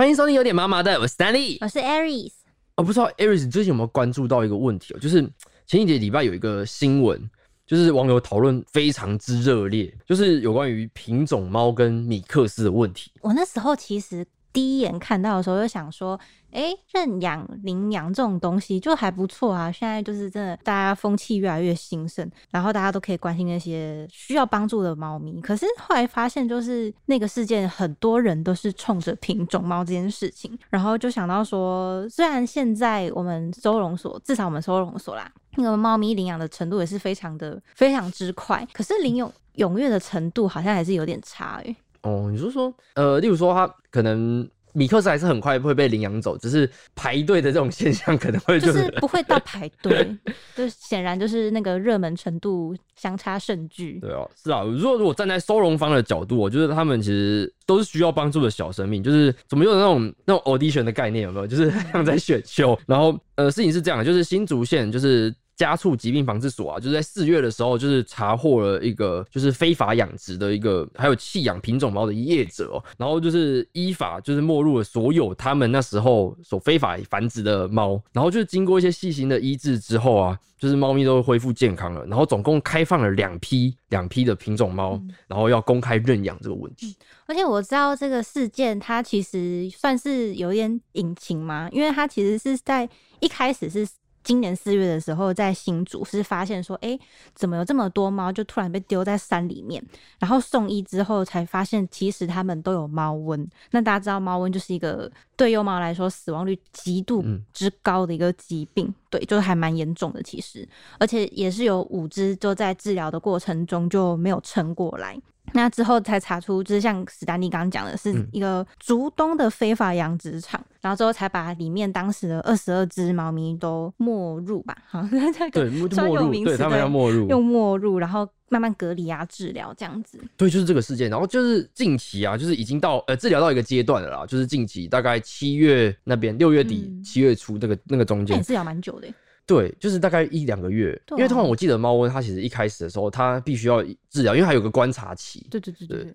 欢迎收听有点麻麻的，我是 Stanley。我是 Aries，哦，不知道 Aries 最近有没有关注到一个问题哦，就是前几节礼拜有一个新闻，就是网友讨论非常之热烈，就是有关于品种猫跟米克斯的问题。我那时候其实第一眼看到的时候就想说，哎，认养、领养这种东西就还不错啊。现在就是真的，大家风气越来越兴盛，然后大家都可以关心那些需要帮助的猫咪。可是后来发现，就是那个事件，很多人都是冲着品种猫这件事情，然后就想到说，虽然现在我们收容所，至少我们收容所啦，那个猫咪领养的程度也是非常的非常之快，可是领养踊跃的程度好像还是有点差哎、哦，你是说，呃，例如说他可能米克斯还是很快会被领养走，只是排队的这种现象可能会就就是是不会到排队，就显然就是那个热门程度相差甚巨。对哦，是啊。如果如果站在收容方的角度，我觉得他们其实都是需要帮助的小生命，就是怎么有那种那种 audition 的概念有没有？就是 像在选秀。然后呃，事情是这样，就是新竹县就是。家畜疾病防治所啊，就是在四月的时候，就是查获了一个就是非法养殖的一个，还有弃养品种猫的业者、哦，然后就是依法就是没入了所有他们那时候所非法繁殖的猫，然后就是经过一些细心的医治之后啊，就是猫咪都恢复健康了，然后总共开放了两批两批的品种猫，然后要公开认养这个问题。而且我知道这个事件，它其实算是有点隐情嘛，因为它其实是在一开始是今年四月的时候，在新竹是发现说，哎、怎么有这么多猫就突然被丢在山里面，然后送医之后才发现，其实它们都有猫瘟。那大家知道，猫瘟就是一个对幼猫来说死亡率极度嗯之高的一个疾病，对，就是还蛮严重的，其实，而且也是有五只就在治疗的过程中就没有撑过来。那之后才查出，就是像史丹利刚刚讲的，是嗯一个竹东的非法养殖场，然后之后才把里面当时的二十二只猫咪都没入吧，好，这对，个没 专没入，有名词对他们要对没入，用没入，然后慢慢隔离啊、治疗这样子。对，就是这个事件。然后就是近期啊，就是已经到呃治疗到一个阶段了啦，就是近期大概七月那边，六月底、嗯七月初那个那个中间治疗蛮久的耶，对，就是大概一两个月。啊。因为通常我记得猫瘟它其实一开始的时候，它必须要治疗，因为它有个观察期。对对对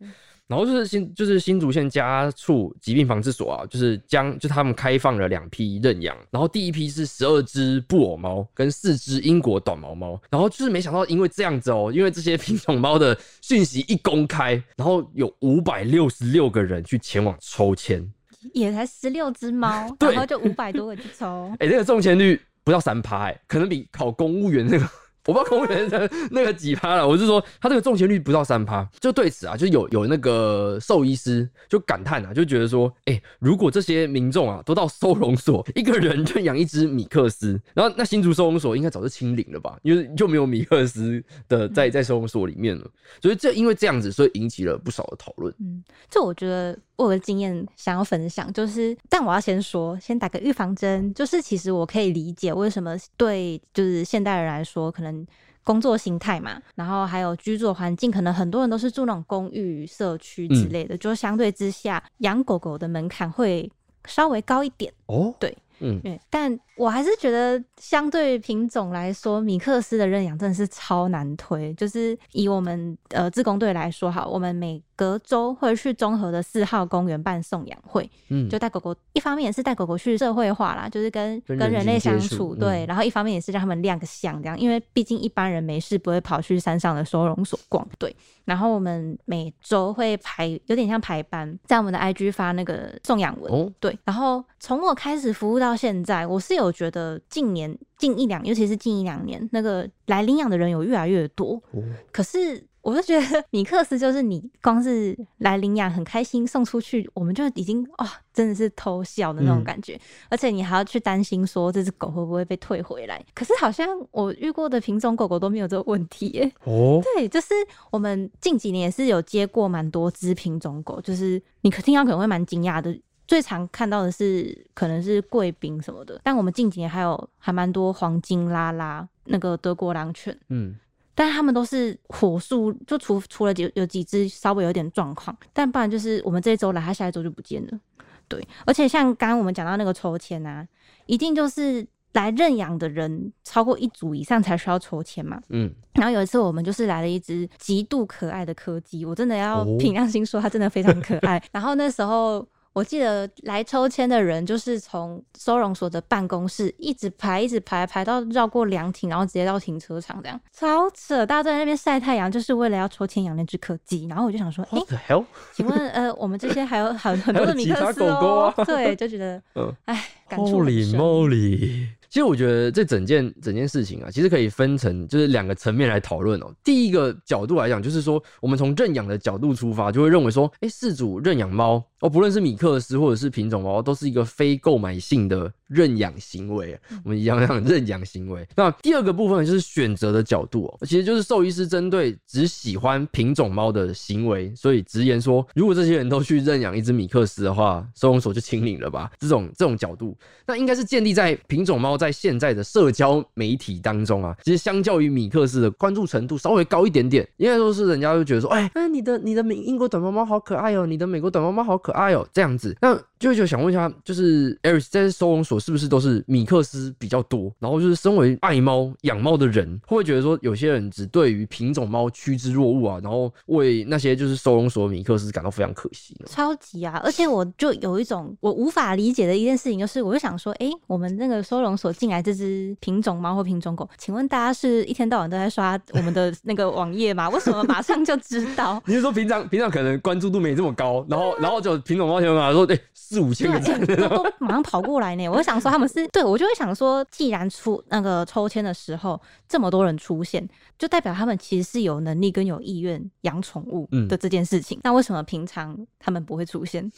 然后就是新就是新竹县家畜疾病防治所啊，就是将就他们开放了两批认养，然后第一批是十二只布偶猫跟四只英国短毛猫，然后就是没想到因为这样子哦，因为这些品种猫的讯息一公开，然后有五百六十六个人去前往抽签，也才十六只猫，对然后就五百多个去抽，哎、这个中签率不到三趴，哎，可能比考公务员那个。我不知道公务员的 那个几趴了，我是说他这个中签率不到三趴，就对此啊，就有有那个兽医师就感叹啊，就觉得说，哎、如果这些民众啊都到收容所，一个人就养一只米克斯，然后那新竹收容所应该早就清零了吧，因为就没有米克斯的在在收容所里面了，所以这因为这样子，所以引起了不少的讨论。嗯，这我觉得我有个经验想要分享，就是，但我要先说，先打个预防针，就是其实我可以理解为什么对就是现代人来说，可能工作形态嘛，然后还有居住环境，可能很多人都是住那种公寓、社区之嗯类的，就相对之下，养狗狗的门槛会稍微高一点。哦，对，嗯，对，但我还是觉得，相对品种来说，米克斯的认养真的是超难推。就是以我们呃自工队来说，好，我们每隔周会去综合的四号公园办送养会，嗯。就带狗狗，一方面也是带狗狗去社会化啦，就是跟跟人类相处，对，嗯。然后一方面也是让他们亮个相，这样，因为毕竟一般人没事不会跑去山上的收容所逛，对。然后我们每周会排，有点像排班，在我们的 IG 发那个送养文，哦，对，然后从我开始服务到现在，我是有觉得近年近一两，尤其是近一两年，那个来领养的人有越来越多。哦。可是我就觉得 米克斯就是你光是来领养很开心送出去，我们就已经哇、真的是偷笑的那种嗯感觉，而且你还要去担心说这只狗会不会被退回来。可是好像我遇过的品种狗狗都没有这个问题耶。哦，对，就是我们近几年也是有接过蛮多只品种狗，就是你可听到可能会蛮惊讶的。最常看到的是可能是贵宾什么的，但我们近几年还有还蛮多黄金拉拉那个德国狼犬，嗯，但是他们都是火速，就除除了有有几只稍微有点状况，但不然就是我们这一周来，它下一周就不见了。对，而且像刚刚我们讲到那个抽签啊，一定就是来认养的人超过一组以上才需要抽签嘛。嗯，然后有一次我们就是来了一只极度可爱的柯基，我真的要哦凭良心说它真的非常可爱。然后那时候我记得来抽签的人就是从收容所的办公室一直排，一直排，排到绕过凉亭，然后直接到停车场，这样超扯。大家都在那边晒太阳，就是为了要抽签养那只柯基。然后我就想说，哎、What the hell？请问呃，我们这些还有 很很多的米克斯狗狗哦，啊对，就觉得嗯哎，感触很 Holy 深。moly！其实我觉得这整件整件事情啊，其实可以分成就是两个层面来讨论哦。第一个角度来讲，就是说我们从认养的角度出发，就会认为说，哎，饲主认养猫哦，不论是米克斯或者是品种猫，都是一个非购买性的认养行为。我们一样样认养行为。那第二个部分就是选择的角度哦，其实就是兽医师针对只喜欢品种猫的行为，所以直言说，如果这些人都去认养一只米克斯的话，收容所就清零了吧？这种这种角度，那应该是建立在品种猫在在现在的社交媒体当中啊，其实相较于米克斯的关注程度稍微高一点点，应该说是人家就觉得说，哎哎，你的你的美英国短毛猫好可爱哦，你的美国短毛猫好可爱哦，这样子，那就就想问一下，就是 Eric 在收容所是不是都是米克斯比较多？然后就是身为爱猫养猫的人，会不会觉得说有些人只对于品种猫趋之若鹜啊，然后为那些就是收容所米克斯感到非常可惜呢？超级啊！而且我就有一种我无法理解的一件事情，就是我就想说，哎、我们那个收容所进来这只品种猫或品种狗，请问大家是一天到晚都在刷我们的 那个网页吗？为什么马上就知道？你是说平常平常可能关注度没这么高，然后然后就品种猫前面说，哎、四五千个赞，对，都都马上跑过来呢。我就想说他们是对我就会想说，既然出那个抽签的时候这么多人出现，就代表他们其实是有能力跟有意愿养宠物嗯的这件事情。那为什么平常他们不会出现？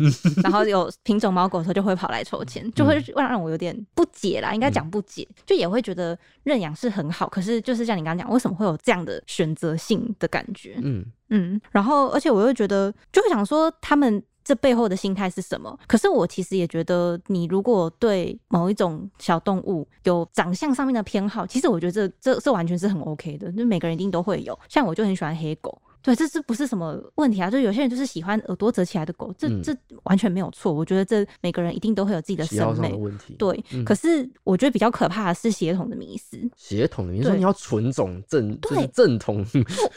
然后有品种猫狗的时候就会跑来抽签，就会让我有点不解啦，应该讲不解，就也会觉得认养是很好，可是就是像你刚刚讲，为什么会有这样的选择性的感觉？嗯，嗯，然后而且我又觉得，就会想说他们这背后的心态是什么？可是我其实也觉得，你如果对某一种小动物有长相上面的偏好，其实我觉得这这这完全是很 OK 的，就每个人一定都会有。像我就很喜欢黑狗。对，这是不是什么问题啊？就有些人就是喜欢耳朵折起来的狗，这、嗯这完全没有错。我觉得这每个人一定都会有自己的审美。问题。对，嗯可是我觉得比较可怕的是血统的迷失。血统的，你说对你要纯种正，就是对正统，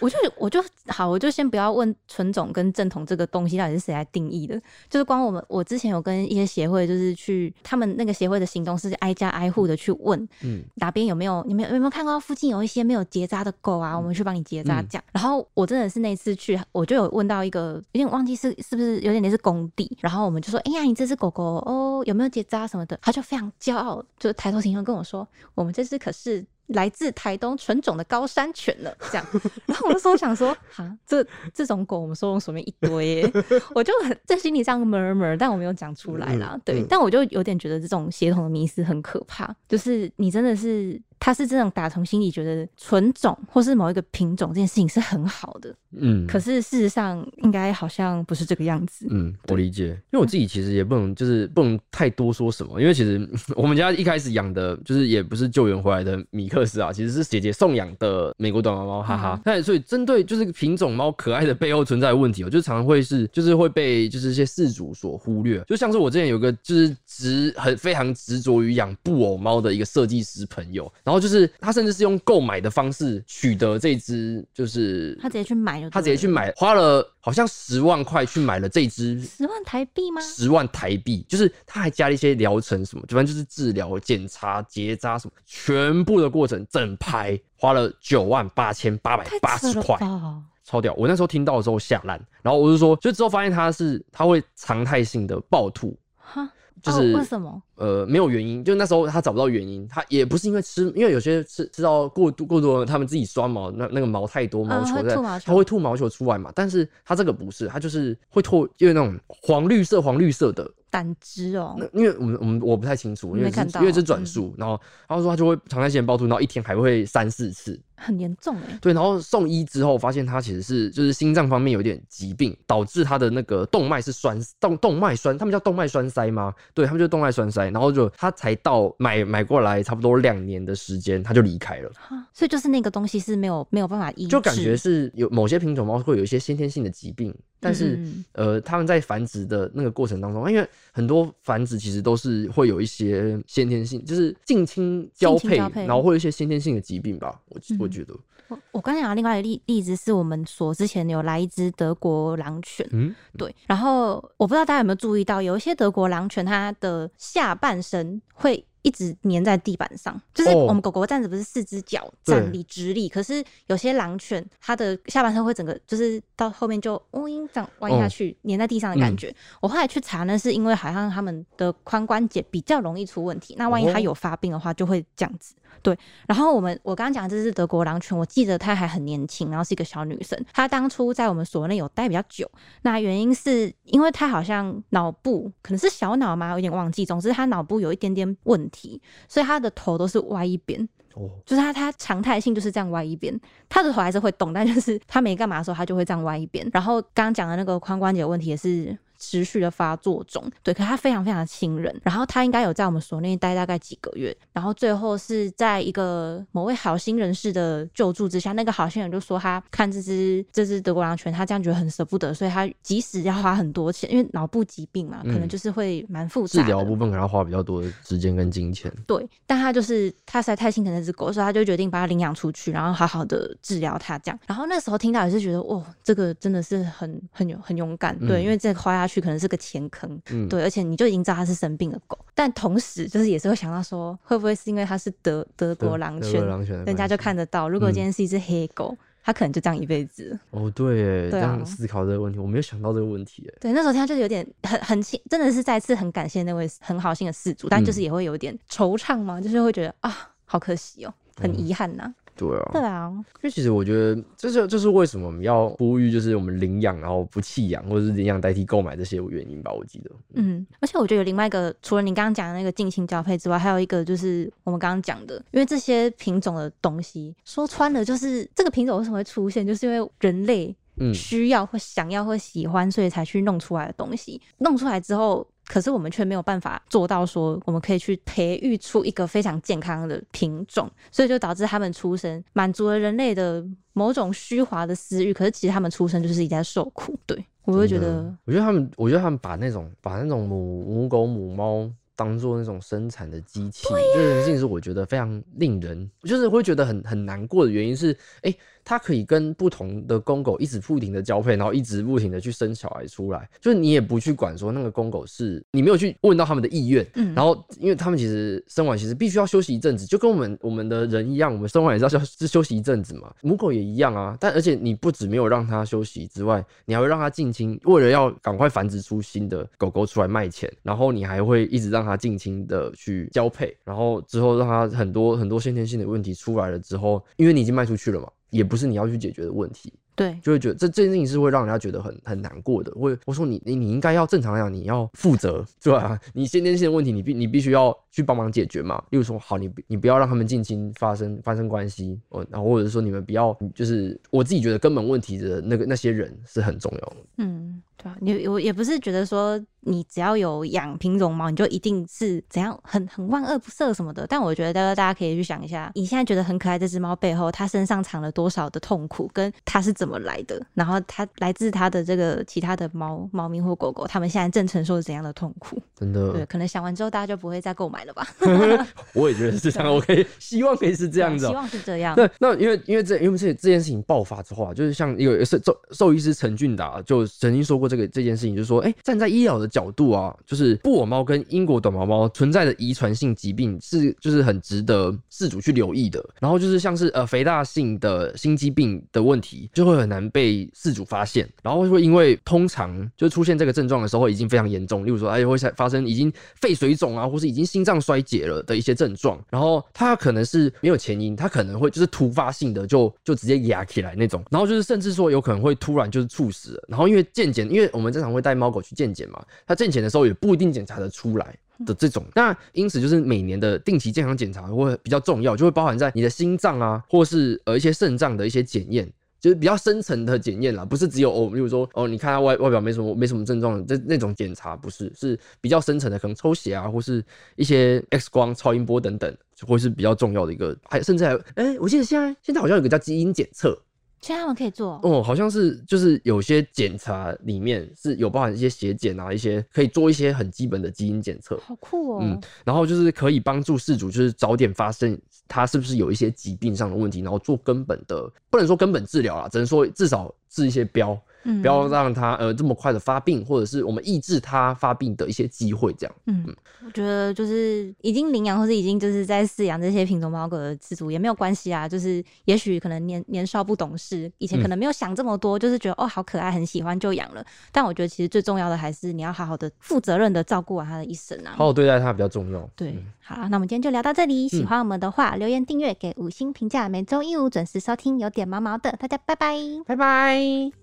我就我就好，我就先不要问纯种跟正统这个东西到底是谁来定义的，就是光我们我之前有跟一些协会，就是去他们那个协会的行动是挨家挨户的去问嗯哪边有没有你们有没有看过附近有一些没有结扎的狗啊，我们去帮你结扎嗯这样。然后我真的是那次去，我就有问到一个有点忘记是是不是有点类似工地，然后我们就说，哎呀，你这只狗狗哦有没有结扎什么的，他就非常骄傲，就抬头挺胸跟我说，我们这只可是。来自台东纯种的高山犬了，这样，然后我那时候想说，哈，这这种狗我们收容所里面一堆耶，我就很在心里这样 murmur，但我没有讲出来啦。对，但我就有点觉得这种协同的迷失很可怕，就是你真的是，他是这种打从心里觉得纯种或是某一个品种这件事情是很好的，嗯，可是事实上应该好像不是这个样子。嗯，我理解，因为我自己其实也不能，就是不能太多说什么，因为其实 我们家一开始养的，就是也不是救援回来的米克斯啊，其实是姐姐送养的美国短毛猫，哈哈嗯。那所以针对就是品种猫可爱的背后存在的问题我，就常常会是就是会被就是一些饲主所忽略，就像是我之前有个就是执很非常执着于养布偶猫的一个设计师朋友，然后就是他甚至是用购买的方式取得这只就是他直接去买了，他直接去，买，花了好像十万块去买了这只十万台币吗？十万台币，就是他还加了一些疗程什么，反正就是治疗、检查、结扎什么，全部的过程整排花了九万八千八百八十块，吧！超屌！我那时候听到的时候吓烂，然后我就说，就之后发现他是他会常态性的暴吐，哈，就是哦、为什么？呃，没有原因，就那时候他找不到原因，他也不是因为吃，因为有些吃吃到过度过多，他们自己刷毛，那那个毛太多，毛啊球在，他会吐毛球出来嘛。但是他这个不是，他就是会吐，因为那种黄绿色黄绿色的，胆汁哦那，因为我们我们我不太清楚，因为因为是转嗯述，然后然后说他就会常态性暴吐，然后一天还会三四次，很严重哎。对，然后送医之后发现他其实是就是心脏方面有点疾病，导致他的那个动脉是栓动动脉栓，他们叫动脉栓塞吗？对他们就动脉栓塞，然后就他才到买买过来差不多两年的时间，他就离开了，哈所以就是那个东西是没有没有办法医，就感觉是有某些品种猫会有一些先天性的疾病，但是、呃，他们在繁殖的那个过程当中，因为很多繁殖其实都是会有一些先天性，就是近亲交配，交配然后会有一些先天性的疾病吧，我、我嗯觉得，我我刚讲的另外一个例例子是我们所之前有来一只德国狼犬，嗯，对，然后我不知道大家有没有注意到，有一些德国狼犬它的下半身会一直粘在地板上，就是哦我们狗狗站着不是四只脚站立直立，可是有些狼犬它的下半身会整个就是到后面就嗡这样弯下哦去，粘在地上的感觉。我后来去查呢，是因为好像他们的髋关节比较容易出问题，那万一它哦有发病的话，就会这样子。对，然后我们我刚刚讲的这只德国狼犬，我记得它还很年轻，然后是一个小女生。她当初在我们所内有待比较久，那原因是因为她好像脑部可能是小脑嘛，有点忘记。总之她脑部有一点点问题，所以他的头都是歪一边。哦，就是他他常态性就是这样歪一边，他的头还是会动，但就是他没干嘛的时候，他就会这样歪一边。然后刚刚讲的那个髋关节问题也是持续的发作中，对，可他非常非常的亲人。然后他应该有在我们所内待大概几个月，然后最后是在一个某位好心人士的救助之下，那个好心人就说他看这只这只德国狼犬，他这样觉得很舍不得，所以他即使要花很多钱，因为脑部疾病嘛，可能嗯就是会蛮复治杂治。疗部分可能要花比较多的时间跟金钱，对，但他就是他实在太心疼那只狗，所以他就决定把它领养出去，然后好好的治疗它这样。然后那时候听到也是觉得，哇，这个真的是很很有很勇敢，对，嗯因为这个花下去可能是个钱坑，嗯，对，而且你就已经知道它是生病的狗，但同时就是也是会想到说，会不会是因为它是德德德国狼犬，狼犬人家就看得到，如果嗯。今天是一只黑狗。它可能就这样一辈子。哦，对耶，对啊这样思考这个问题，我没有想到这个问题耶，对，那时候听到就是有点很很亲，真的是再次很感谢那位很好心的事主，但就是嗯。也会有点惆怅嘛，就是会觉得啊，好可惜哦，很嗯。遗憾呐、对啊，对啊，因为其实我觉得，这就就是为什么我们要呼吁，就是我们领养，然后不弃养，或者是领养代替购买这些原因吧。我记得，嗯，而且我觉得有另外一个，除了你刚刚讲的那个近亲交配之外，还有一个就是我们刚刚讲的，因为这些品种的东西，说穿了就是这个品种为什么会出现，就是因为人类嗯，需要或想要或喜欢，所以才去弄出来的东西。弄出来之后，可是我们却没有办法做到说，我们可以去培育出一个非常健康的品种，所以就导致他们出生满足了人类的某种虚华的私欲，可是其实他们出生就是一直在受苦。对我会觉得，我觉得他们，我觉得他们把那种把那种母母狗母猫当做那种生产的机器，这件事情是我觉得非常令人，就是会觉得很很难过的原因是，哎、它可以跟不同的公狗一直不停的交配，然后一直不停的去生小孩出来，就是你也不去管说那个公狗是你没有去问到他们的意愿，嗯。然后因为他们其实生完其实必须要休息一阵子，就跟我们我们的人一样，我们生完也是要休是休息一阵子嘛，母狗也一样啊，但而且你不止没有让它休息之外，你还会让它近亲，为了要赶快繁殖出新的狗狗出来卖钱，然后你还会一直让它近亲的去交配，然后之后让它很多很多先天性的问题出来了之后，因为你已经卖出去了嘛，也不是你要去解决的问题，对，就会觉得这这件事情是会让人家觉得很很难过的。我我说你你你应该要正常来讲，你要负责，对吧、你先天性的问题，你必你必须要去帮忙解决嘛。例如说，好，你你不要让他们近亲发生发生关系，哦，然后或者是说你们不要，就是我自己觉得根本问题的那个那些人是很重要的。嗯，对啊，你我也不是觉得说你只要有养品种猫，你就一定是怎样很很万恶不赦什么的。但我觉得大家大家可以去想一下，你现在觉得很可爱这只猫背后，它身上藏了多少的痛苦，跟它是怎么来的，然后它来自它的这个其他的猫猫咪或狗狗，它们现在正承受怎样的痛苦？真的对，可能想完之后大家就不会再购买了吧？我也觉得是这样。我可以希望可以是这样子、哦。希望是这样。对，那因为因为这因为这这件事情爆发之后啊，就是像一个兽兽兽医师陈俊达就曾经说过这个这件事情，就是说，哎、站在医疗的角度啊，就是布偶猫跟英国短毛猫存在的遗传性疾病是就是很值得饲主去留意的。然后就是像是呃肥大性的心肌病的问题，就会很难被饲主发现，然后会因为通常就出现这个症状的时候已经非常严重，例如说哎会发生已经肺水肿啊，或是已经心脏衰竭了的一些症状，然后它可能是没有前因，它可能会就是突发性的就就直接压起来那种，然后就是甚至说有可能会突然就是猝死，然后因为健检，因为我们正常会带猫狗去健检嘛，它健检的时候也不一定检查得出来。的这种，那因此就是每年的定期健康检查会比较重要，就会包含在你的心脏啊，或是呃一些肾脏的一些检验，就是比较深层的检验啦，不是只有哦，例如说哦，你看他外外表没什么没什么症状，这那种检查不是，是比较深层的，可能抽血啊，或是一些 X 光、超音波等等，会是比较重要的一个，还甚至还有，哎、我记得现在现在好像有个叫基因检测。现在他们可以做，哦，好像是就是有些检查里面是有包含一些血检啊，一些可以做一些很基本的基因检测。好酷哦。嗯，然后就是可以帮助事主，就是早点发现他是不是有一些疾病上的问题，然后做根本的，不能说根本治疗啦，只能说至少治一些标。嗯不要让它呃这么快的发病，或者是我们抑制它发病的一些机会，这样。嗯，我觉得就是已经领养或是已经就是在饲养这些品种猫狗的饲主也没有关系啊，就是也许可能年年少不懂事，以前可能没有想这么多，就是觉得哦好可爱，很喜欢就养了。但我觉得其实最重要的还是你要好好的、负责任的照顾完它的一生啊。好好对待它比较重要。对嗯，好，那我们今天就聊到这里。喜欢我们的话，留言订阅，给五星评价，每周一五准时收听。有点毛毛的，大家拜拜。拜拜。